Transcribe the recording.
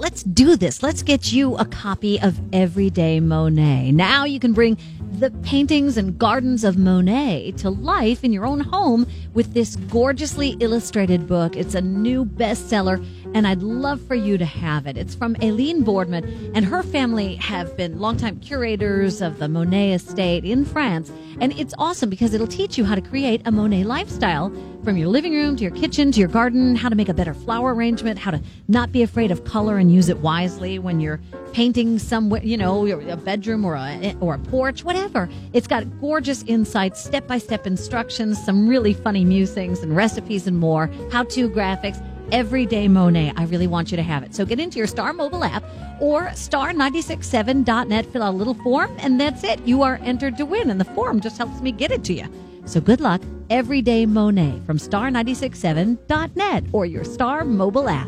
let's do this. Let's get you a copy of Everyday Monet. Now you can bring the paintings and gardens of Monet to life in your own home with this gorgeously illustrated book. It's a new bestseller, and I'd love for you to have it. It's from Aileen Bordman, and her family have been longtime curators of the Monet estate in France. And it's awesome because it'll teach you how to create a Monet lifestyle from your living room to your kitchen to your garden, how to make a better flower arrangement, how to not be afraid of color and use it wisely when you're painting somewhere, you know, a bedroom or a or a porch, whatever. It's got gorgeous insights, step-by-step instructions, some really funny musings and recipes and more, how-to graphics. Everyday Monet. I really want you to have it. So get into your Star mobile app or star967.net, fill out a little form, and that's it. You are entered to win, and the form just helps me get it to you. So good luck. Everyday Monet from star967.net or your Star mobile app.